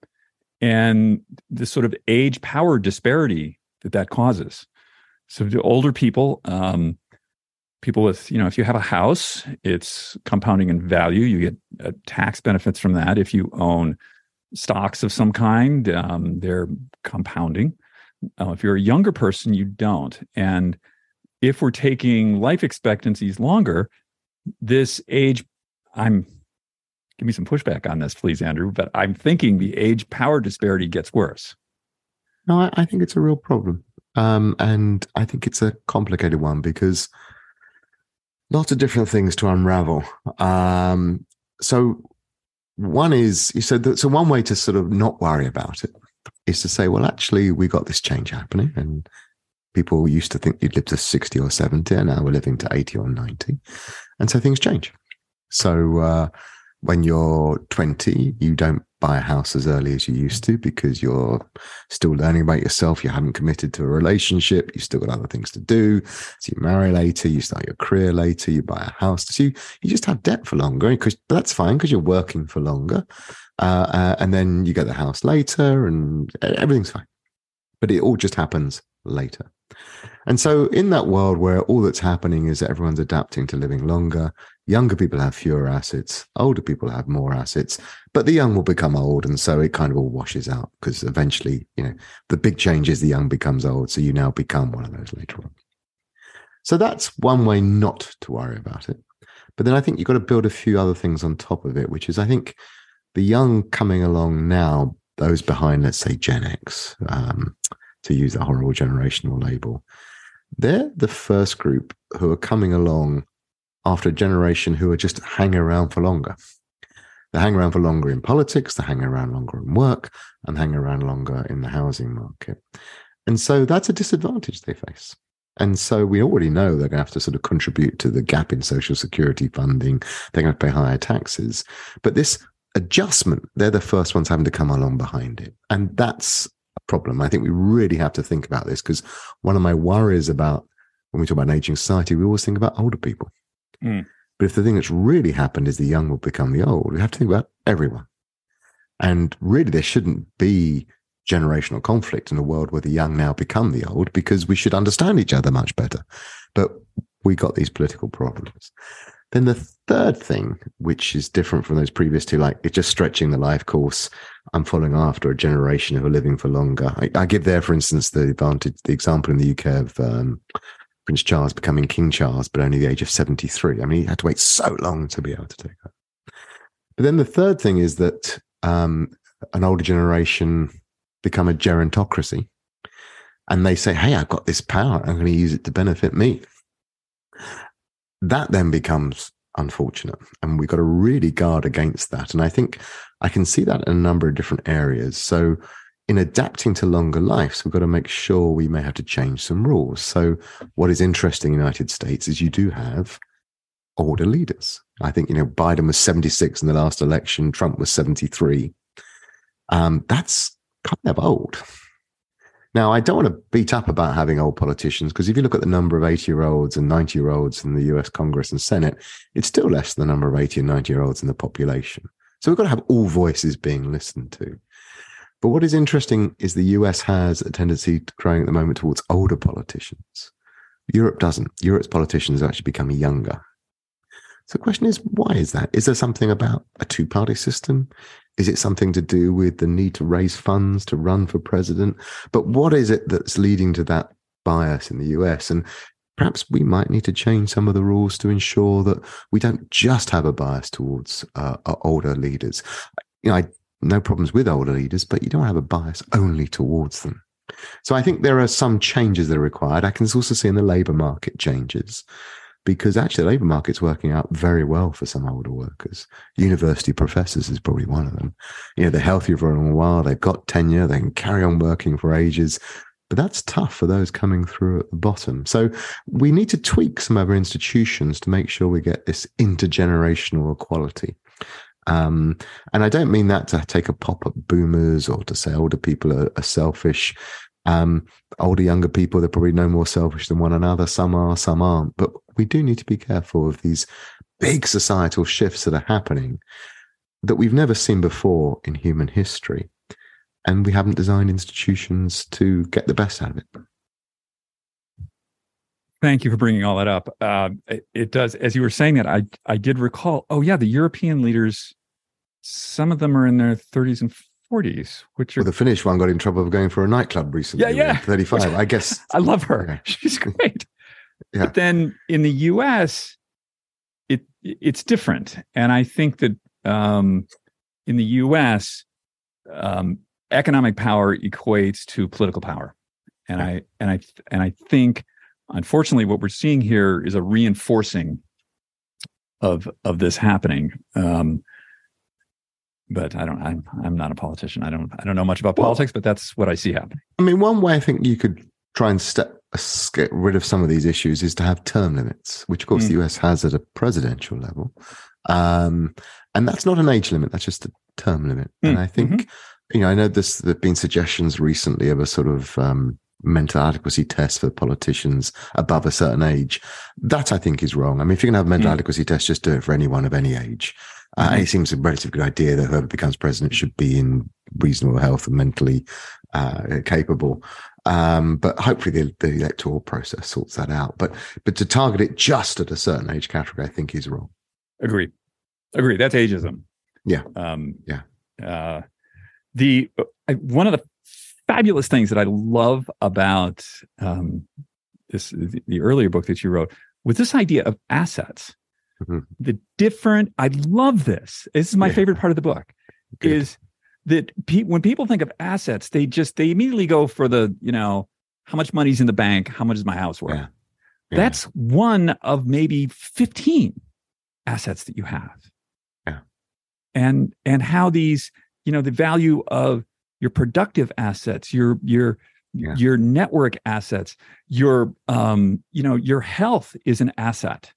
and the sort of age power disparity that that causes. So the older people, um, people with, you know, if you have a house, it's compounding in value. You get uh, tax benefits from that. If you own stocks of some kind, um, they're compounding. Uh, if you're a younger person, you don't. And if we're taking life expectancies longer, this age, I'm give me some pushback on this, please, Andrew. But I'm thinking the age power disparity gets worse. No, I, I think it's a real problem. Um, and I think it's a complicated one because lots of different things to unravel. Um, so one is you said that so one way to sort of not worry about it is to say, well, actually, we got this change happening, and people used to think you'd live to 60 or 70, and now we're living to 80 or 90. And so things change. So uh, when you're 20, you don't buy a house as early as you used to because you're still learning about yourself. You haven't committed to a relationship. You've still got other things to do. So you marry later, you start your career later, you buy a house. So you, you just have debt for longer because but that's fine because you're working for longer. Uh, uh, and then you get the house later and everything's fine. But it all just happens later. And so, in that world where all that's happening is that everyone's adapting to living longer, younger people have fewer assets, older people have more assets, but the young will become old. And so it kind of all washes out because eventually, you know, the big change is the young becomes old. So you now become one of those later on. So that's one way not to worry about it. But then I think you've got to build a few other things on top of it, which is I think the young coming along now, those behind, let's say, Gen X, um, to use that horrible generational label, they're the first group who are coming along after a generation who are just hang around for longer. They hang around for longer in politics, they hang around longer in work, and hang around longer in the housing market. And so that's a disadvantage they face. And so we already know they're going to have to sort of contribute to the gap in social security funding. They're going to pay higher taxes. But this adjustment, they're the first ones having to come along behind it. And that's a problem. I think we really have to think about this because one of my worries about when we talk about an aging society, we always think about older people. Mm. But if the thing that's really happened is the young will become the old, we have to think about everyone. And really, there shouldn't be generational conflict in a world where the young now become the old because we should understand each other much better. But we got these political problems. Then the third thing, which is different from those previous two, like it's just stretching the life course. I'm following after a generation who are living for longer. I, I give there, for instance, the advantage, the example in the UK of um, Prince Charles becoming King Charles, but only the age of 73. I mean, he had to wait so long to be able to take that. But then the third thing is that um, an older generation become a gerontocracy and they say, Hey, I've got this power. I'm going to use it to benefit me. That then becomes unfortunate. And we've got to really guard against that. And I think I can see that in a number of different areas. So in adapting to longer lives, we've got to make sure we may have to change some rules. So, what is interesting in the United States is you do have older leaders. I think, you know, Biden was 76 in the last election, Trump was 73. Um, that's kind of old. Now, I don't want to beat up about having old politicians because if you look at the number of 80 year olds and 90 year olds in the US Congress and Senate, it's still less than the number of 80 and 90 year olds in the population. So we've got to have all voices being listened to. But what is interesting is the US has a tendency growing at the moment towards older politicians. Europe doesn't. Europe's politicians are actually becoming younger. So the question is, why is that? Is there something about a two party system? Is it something to do with the need to raise funds to run for president? But what is it that's leading to that bias in the US? And perhaps we might need to change some of the rules to ensure that we don't just have a bias towards uh, older leaders. You know, I no problems with older leaders, but you don't have a bias only towards them. So I think there are some changes that are required. I can also see in the labour market changes because actually the labour market's working out very well for some older workers. University professors is probably one of them. You know, they're healthier for a long while, they've got tenure, they can carry on working for ages. But that's tough for those coming through at the bottom. So we need to tweak some of our institutions to make sure we get this intergenerational equality. Um, and I don't mean that to take a pop at boomers or to say older people are, are selfish. Um, older, younger people, they're probably no more selfish than one another. Some are, some aren't. But we do need to be careful of these big societal shifts that are happening that we've never seen before in human history. And we haven't designed institutions to get the best out of it. Thank you for bringing all that up. Uh, it, it, does, as you were saying that, I I did recall. Oh yeah, the European leaders, some of them are in their 30s and 40s, which are well, the Finnish one got in trouble of going for a nightclub recently. Yeah, yeah, 35. I guess I love her. Yeah. She's great. Yeah. But then in the U.S., it it's different, and I think that um, in the U.S., um, economic power equates to political power, and I and I and I think unfortunately, what we're seeing here is a reinforcing of of this happening. Um, but I don't. I'm I'm not a politician. I don't. I don't know much about well, politics, but that's what I see happening. I mean, one way I think you could try and step get rid of some of these issues is to have term limits, which of course mm. the US has at a presidential level. Um, and that's not an age limit; that's just a term limit. Mm. And I think, mm-hmm. you know, I know this. There've been suggestions recently of a sort of um, mental adequacy test for politicians above a certain age. That I think is wrong. I mean, if you're going to have mental mm. adequacy test, just do it for anyone of any age. Uh, mm-hmm. it seems a relatively good idea that whoever becomes president should be in reasonable health and mentally uh, capable. Um, but hopefully the, the, electoral process sorts that out. But but to target it just at a certain age category, I think is wrong. Agree, agree. That's ageism. Yeah, um, yeah. Uh, the uh, one of the fabulous things that I love about um, this the, earlier book that you wrote was this idea of assets. Mm-hmm. The different, I love this. This is my yeah. favorite part of the book. Good. Is that pe- when people think of assets, they just they immediately go for the you know how much money's in the bank, how much is my house worth. Yeah. Yeah. That's one of maybe fifteen assets that you have. Yeah, and and how these you know the value of your productive assets, your your yeah. your network assets, your um, you know, your health is an asset.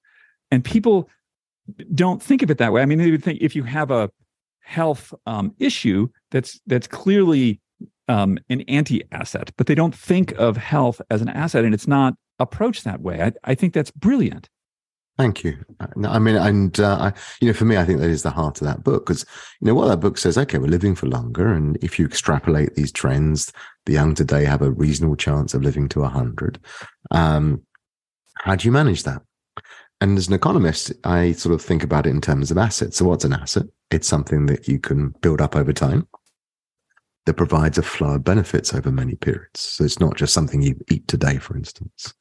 And people don't think of it that way. I mean, they would think if you have a health um, issue that's that's clearly um, an anti-asset, but they don't think of health as an asset, and it's not approached that way. I, I think that's brilliant. Thank you. I mean, and uh, I, you know, for me, I think that is the heart of that book because you know what that book says. Okay, we're living for longer, and if you extrapolate these trends, the young today have a reasonable chance of living to hundred. Um, how do you manage that? And as an economist, I sort of think about it in terms of assets. So, what's an asset? It's something that you can build up over time that provides a flow of benefits over many periods. So, it's not just something you eat today, for instance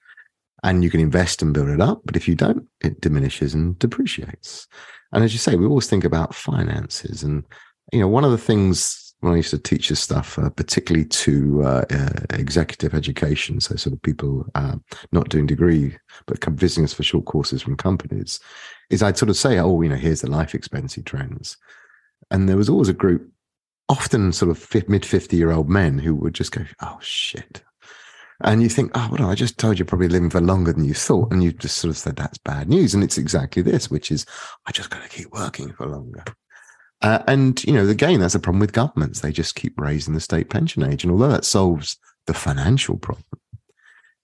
and you can invest and build it up. But if you don't, it diminishes and depreciates. And as you say, we always think about finances. And, you know, one of the things when I used to teach this stuff, uh, particularly to uh, uh, executive education, so sort of people uh, not doing degree, but come visiting us for short courses from companies, is I'd sort of say, oh, you know, here's the life expectancy trends. And there was always a group, often sort of mid 50 year old men who would just go, oh, shit, and you think, oh, well, I just told you probably living for longer than you thought. And you just sort of said that's bad news. And it's exactly this, which is, I just got to keep working for longer. Uh, and, you know, again, that's a problem with governments. They just keep raising the state pension age. And although that solves the financial problem,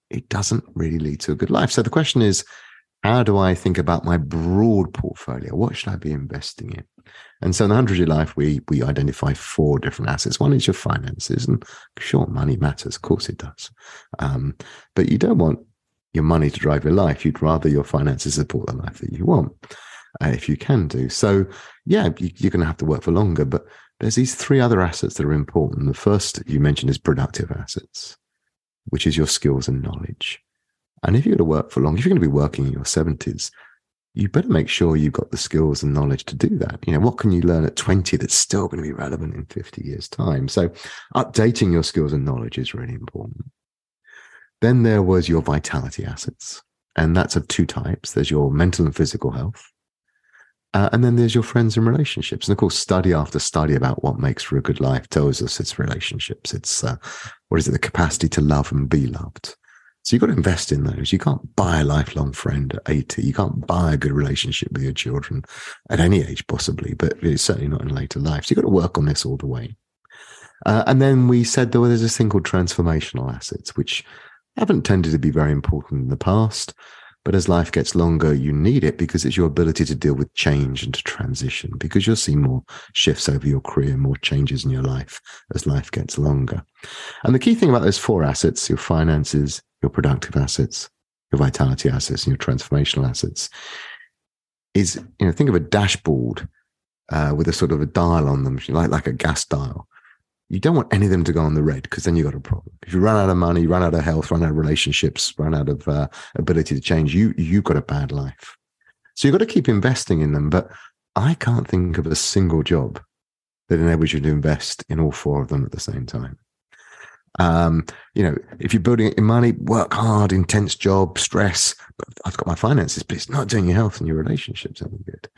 it doesn't really lead to a good life. So the question is, how do I think about my broad portfolio? What should I be investing in? And so in the 100 year life, we, we identify four different assets. One is your finances. And sure, money matters. Of course it does. Um, but you don't want your money to drive your life. You'd rather your finances support the life that you want, uh, if you can do. So, yeah, you, you're going to have to work for longer. But there's these three other assets that are important. The first you mentioned is productive assets, which is your skills and knowledge. And if you're going to work for long, if you're going to be working in your 70s, you better make sure you've got the skills and knowledge to do that. You know, what can you learn at 20 that's still going to be relevant in 50 years' time? So, updating your skills and knowledge is really important. Then there was your vitality assets, and that's of two types there's your mental and physical health. Uh, and then there's your friends and relationships. And of course, study after study about what makes for a good life tells us it's relationships. It's, uh, what is it, the capacity to love and be loved. So you've got to invest in those. You can't buy a lifelong friend at 80. You can't buy a good relationship with your children at any age, possibly, but it's certainly not in later life. So you've got to work on this all the way. Uh, and then we said there was this thing called transformational assets, which haven't tended to be very important in the past. But as life gets longer, you need it because it's your ability to deal with change and to transition because you'll see more shifts over your career, more changes in your life as life gets longer. And the key thing about those four assets, your finances, your productive assets, your vitality assets, and your transformational assets is, you know, think of a dashboard uh, with a sort of a dial on them, like, like a gas dial. You don't want any of them to go on the red because then you've got a problem. If you run out of money, run out of health, run out of relationships, run out of uh, ability to change, you you've got a bad life. So you've got to keep investing in them. But I can't think of a single job that enables you to invest in all four of them at the same time. Um, you know, if you're building it in money, work hard, intense job, stress. But I've got my finances, but it's not doing your health and your relationships any good.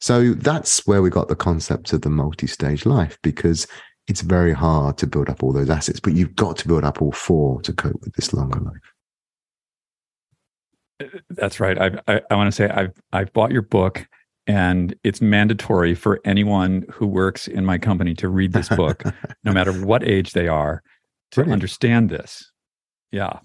So that's where we got the concept of the multi-stage life because it's very hard to build up all those assets, but you've got to build up all four to cope with this longer life. That's right. I, I, I want to say I've I've bought your book, and it's mandatory for anyone who works in my company to read this book, no matter what age they are, to Brilliant. understand this. Yeah.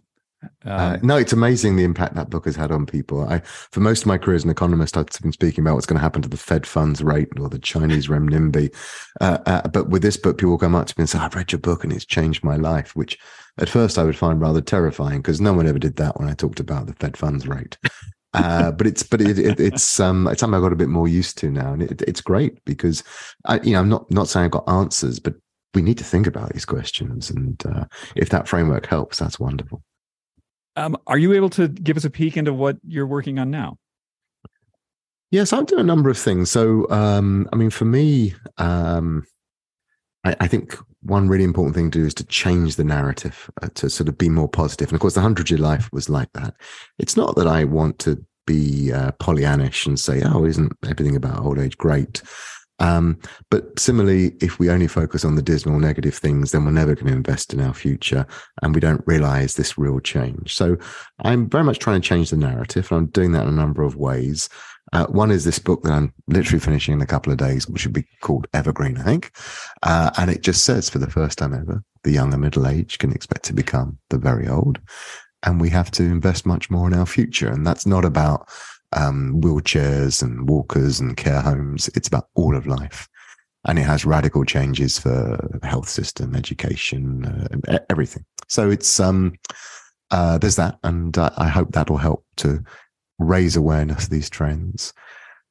Uh, um, no, it's amazing the impact that book has had on people. I, for most of my career as an economist, I've been speaking about what's going to happen to the Fed funds rate or the Chinese renminbi. Uh, uh, but with this book, people come up to me and say, "I've read your book and it's changed my life," which at first I would find rather terrifying because no one ever did that when I talked about the Fed funds rate. Uh, but it's but it, it, it's um it's something I got a bit more used to now, and it, it's great because I you know I'm not not saying I've got answers, but we need to think about these questions, and uh, if that framework helps, that's wonderful. Um, are you able to give us a peek into what you're working on now? Yes, I'm doing a number of things. So, um, I mean, for me, um, I, I, think one really important thing to do is to change the narrative uh, to sort of be more positive. And of course, the hundred year life was like that. It's not that I want to be uh, Pollyannish and say, "Oh, isn't everything about old age great?" Um, but similarly, if we only focus on the dismal negative things, then we're never going to invest in our future and we don't realize this real change. So I'm very much trying to change the narrative. And I'm doing that in a number of ways. Uh, one is this book that I'm literally finishing in a couple of days, which should be called Evergreen, I think. Uh, and it just says for the first time ever, the young and middle age can expect to become the very old. And we have to invest much more in our future. And that's not about um, wheelchairs and walkers and care homes. It's about all of life. And it has radical changes for health system, education, uh, everything. So it's, um, uh, there's that. And uh, I hope that'll help to raise awareness of these trends.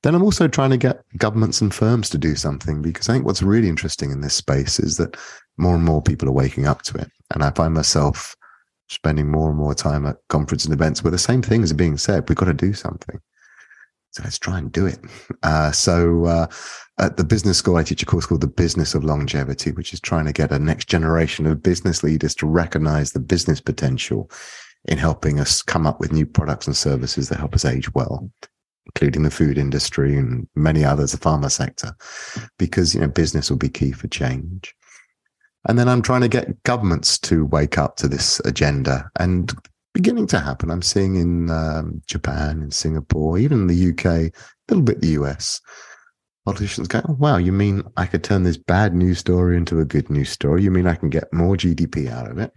Then I'm also trying to get governments and firms to do something because I think what's really interesting in this space is that more and more people are waking up to it. And I find myself spending more and more time at conferences and events where the same things are being said. We've got to do something. So let's try and do it. Uh, so uh, at the business school, I teach a course called The Business of Longevity, which is trying to get a next generation of business leaders to recognize the business potential in helping us come up with new products and services that help us age well, including the food industry and many others, the pharma sector, because you know business will be key for change. And then I'm trying to get governments to wake up to this agenda. And beginning to happen. I'm seeing in um, Japan, in Singapore, even in the UK, a little bit the US. Politicians go, oh, wow, you mean I could turn this bad news story into a good news story? You mean I can get more GDP out of it?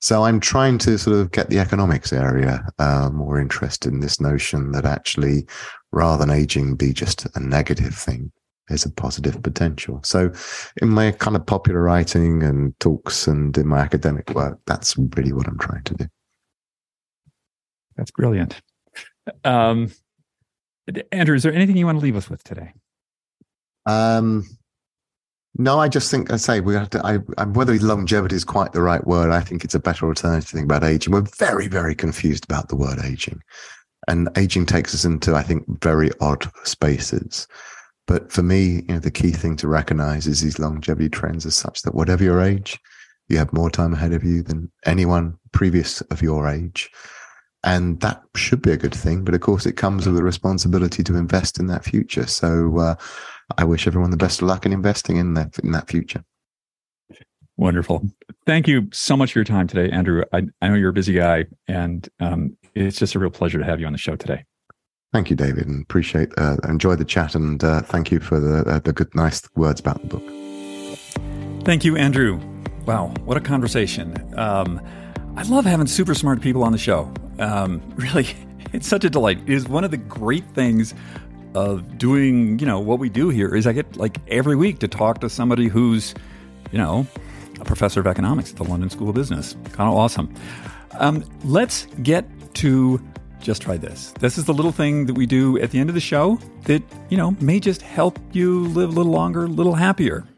So I'm trying to sort of get the economics area uh, more interested in this notion that actually, rather than aging be just a negative thing, there's a positive potential. So in my kind of popular writing and talks and in my academic work, that's really what I'm trying to do. That's brilliant. Um, Andrew, is there anything you want to leave us with today? Um, no, I just think I say we have to. I, I, whether longevity is quite the right word, I think it's a better alternative to think about aging. We're very, very confused about the word aging, and aging takes us into, I think, very odd spaces. But for me, you know, the key thing to recognize is these longevity trends are such that whatever your age, you have more time ahead of you than anyone previous of your age. And that should be a good thing. But of course, it comes with a responsibility to invest in that future. So uh, I wish everyone the best of luck in investing in that, in that future. Wonderful. Thank you so much for your time today, Andrew. I, I know you're a busy guy, and um, it's just a real pleasure to have you on the show today. Thank you, David, and appreciate uh, enjoy the chat, and uh, thank you for the uh, the good, nice words about the book. Thank you, Andrew. Wow, what a conversation! Um, I love having super smart people on the show. Um, really, it's such a delight. It is one of the great things of doing, you know, what we do here is I get like every week to talk to somebody who's, you know, a professor of economics at the London School of Business. Kind of awesome. Um, let's get to just try this. This is the little thing that we do at the end of the show that, you know, may just help you live a little longer, a little happier.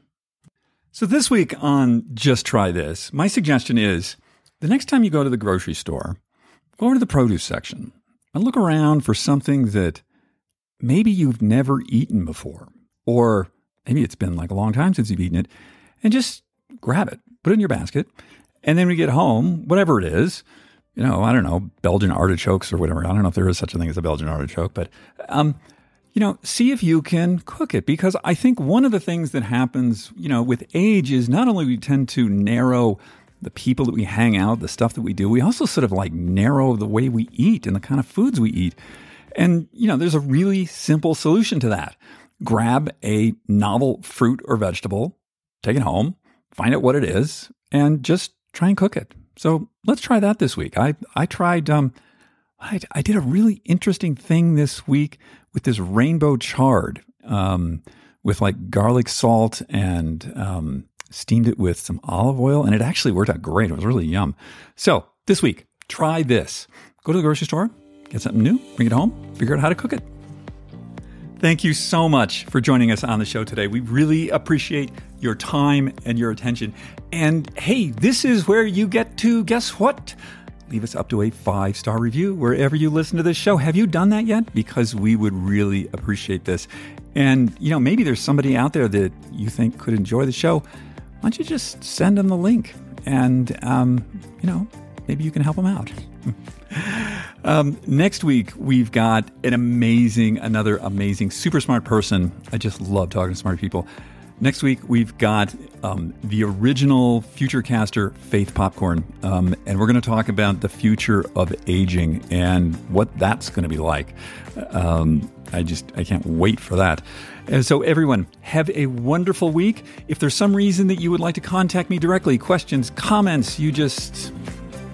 So this week on Just Try This, my suggestion is the next time you go to the grocery store, go over to the produce section and look around for something that maybe you've never eaten before, or maybe it's been like a long time since you've eaten it, and just grab it, put it in your basket. And then when you get home, whatever it is, you know, I don't know, Belgian artichokes or whatever. I don't know if there is such a thing as a Belgian artichoke, but um, you know, see if you can cook it because I think one of the things that happens, you know, with age is not only we tend to narrow the people that we hang out, the stuff that we do, we also sort of like narrow the way we eat and the kind of foods we eat. And, you know, there's a really simple solution to that. Grab a novel fruit or vegetable, take it home, find out what it is, and just try and cook it. So let's try that this week. I, I tried, um, I, I did a really interesting thing this week with this rainbow chard um, with like garlic salt and um, steamed it with some olive oil. And it actually worked out great. It was really yum. So this week, try this. Go to the grocery store, get something new, bring it home, figure out how to cook it. Thank you so much for joining us on the show today. We really appreciate your time and your attention. And hey, this is where you get to guess what? leave us up to a five star review wherever you listen to this show. Have you done that yet? Because we would really appreciate this. And, you know, maybe there's somebody out there that you think could enjoy the show. Why don't you just send them the link and, um, you know, maybe you can help them out. um, next week, we've got an amazing, another amazing, super smart person. I just love talking to smart people. Next week, we've got um, the original Futurecaster Faith Popcorn, um, and we're going to talk about the future of aging and what that's going to be like. Um, I just I can't wait for that. And so, everyone, have a wonderful week. If there's some reason that you would like to contact me directly, questions, comments, you just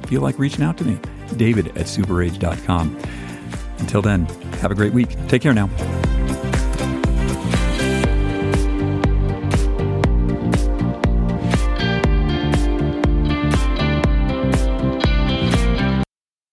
feel like reaching out to me, David at superage.com. Until then, have a great week. Take care now.